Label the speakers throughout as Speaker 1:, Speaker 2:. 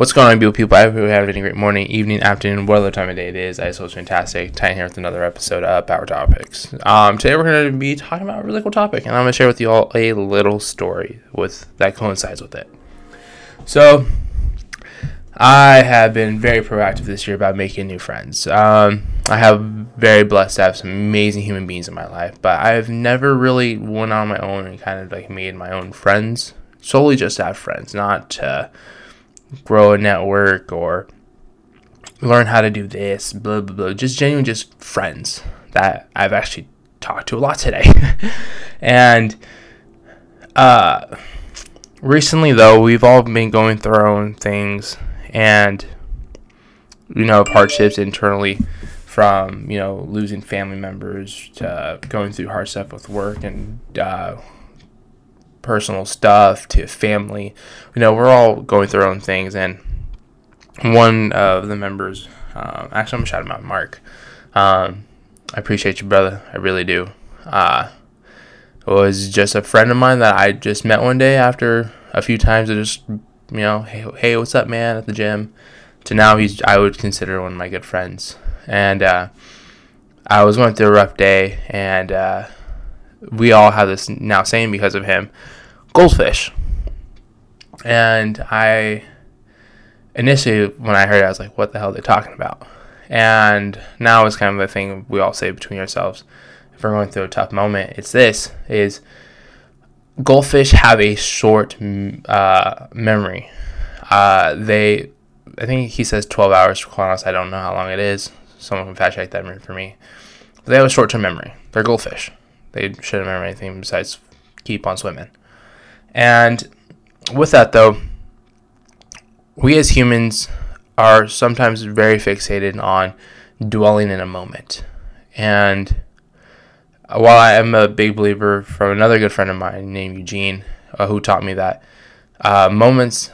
Speaker 1: What's going on, beautiful people? I hope you have a great morning, evening, afternoon, whatever time of day it is. I just hope it's fantastic. Titan here with another episode of Power Topics. Um, today we're going to be talking about a really cool topic, and I'm going to share with you all a little story with that coincides with it. So, I have been very proactive this year about making new friends. Um, I have very blessed to have some amazing human beings in my life, but I've never really went on my own and kind of like made my own friends solely just to have friends, not to grow a network or learn how to do this, blah, blah, blah. Just genuine, just friends that I've actually talked to a lot today. and uh, recently, though, we've all been going through our own things and, you know, hardships internally from, you know, losing family members to going through hard stuff with work and, uh, personal stuff to family. You know, we're all going through our own things, and one of the members, um, actually, I'm gonna shout him out, Mark. Um, I appreciate you, brother. I really do. Uh, was just a friend of mine that I just met one day after a few times of just, you know, hey, hey, what's up, man, at the gym. To now, he's I would consider one of my good friends, and uh, I was going through a rough day, and uh, we all have this now saying because of him goldfish. And I initially, when I heard it, I was like, what the hell are they talking about? And now it's kind of the thing we all say between ourselves. If we're going through a tough moment, it's this: is goldfish have a short uh, memory. Uh, they, I think he says 12 hours for honest. I don't know how long it is. Someone can fact check that for me. But they have a short term memory. They're goldfish. They shouldn't remember anything besides keep on swimming. And with that, though, we as humans are sometimes very fixated on dwelling in a moment. And while I am a big believer from another good friend of mine named Eugene, uh, who taught me that uh, moments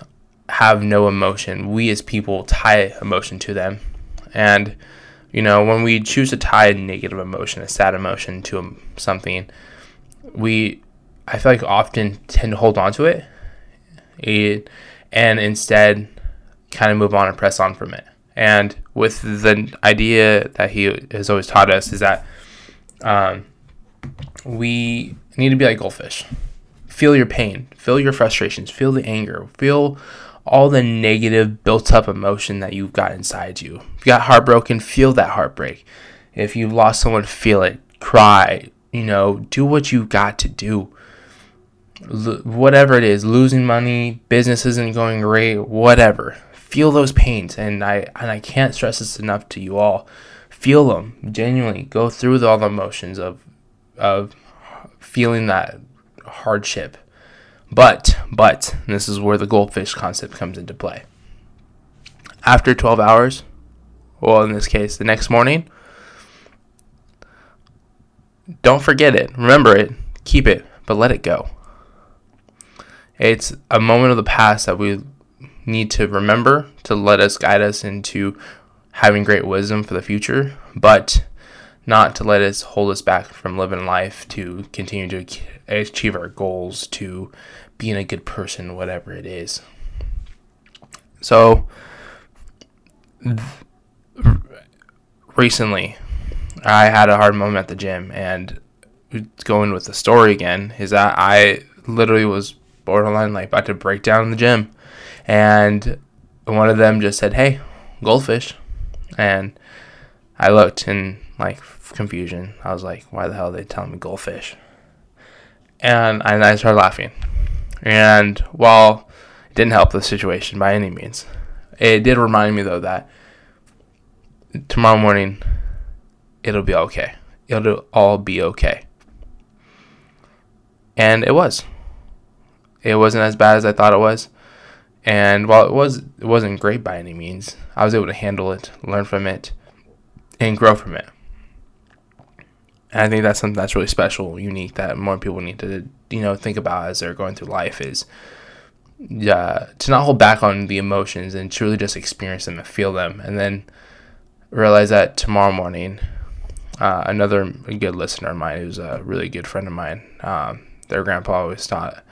Speaker 1: have no emotion, we as people tie emotion to them. And, you know, when we choose to tie a negative emotion, a sad emotion to something, we I feel like often tend to hold on to it, it and instead kind of move on and press on from it. And with the idea that he has always taught us is that um, we need to be like goldfish. Feel your pain, feel your frustrations, feel the anger, feel all the negative built up emotion that you've got inside you. If you got heartbroken, feel that heartbreak. If you've lost someone, feel it. Cry. You know, do what you got to do whatever it is, losing money, business isn't going great, whatever. Feel those pains, and I and I can't stress this enough to you all. Feel them genuinely. Go through all the emotions of of feeling that hardship. But but this is where the goldfish concept comes into play. After 12 hours, well in this case the next morning, don't forget it. Remember it. Keep it, but let it go. It's a moment of the past that we need to remember to let us guide us into having great wisdom for the future, but not to let us hold us back from living life to continue to achieve our goals, to being a good person, whatever it is. So, recently, I had a hard moment at the gym, and going with the story again is that I literally was borderline like about to break down in the gym, and one of them just said, "Hey, goldfish," and I looked in like confusion. I was like, "Why the hell are they telling me goldfish?" And I, and I started laughing. And while it didn't help the situation by any means, it did remind me though that tomorrow morning it'll be okay. It'll all be okay. And it was. It wasn't as bad as I thought it was. And while it was it wasn't great by any means, I was able to handle it, learn from it, and grow from it. And I think that's something that's really special, unique that more people need to you know think about as they're going through life is uh, to not hold back on the emotions and truly just experience them and feel them, and then realize that tomorrow morning, uh, another good listener of mine, who's a really good friend of mine, um, their grandpa always taught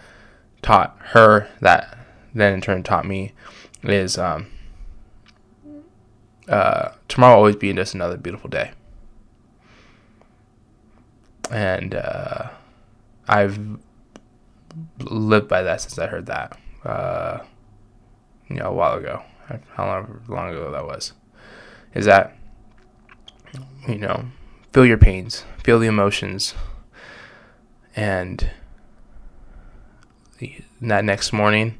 Speaker 1: taught her that then in turn taught me is um, uh, tomorrow will always be just another beautiful day. And uh, I've lived by that since I heard that, uh, you know, a while ago. How long, long ago that was. Is that, you know, feel your pains, feel the emotions, and that next morning,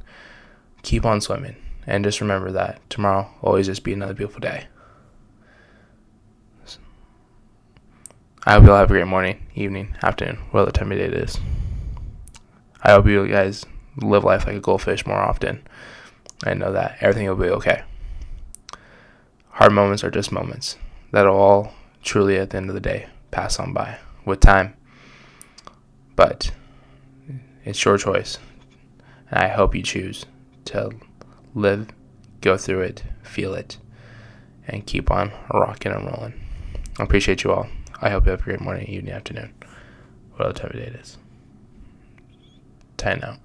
Speaker 1: keep on swimming. And just remember that tomorrow always just be another beautiful day. I hope you'll have a great morning, evening, afternoon, whatever time of day it is. I hope you guys live life like a goldfish more often. I know that everything will be okay. Hard moments are just moments that'll all truly, at the end of the day, pass on by with time. But it's your choice. And I hope you choose to live, go through it, feel it, and keep on rocking and rolling. I appreciate you all. I hope you have a great morning, evening, afternoon. What other time of day it is. Titan out.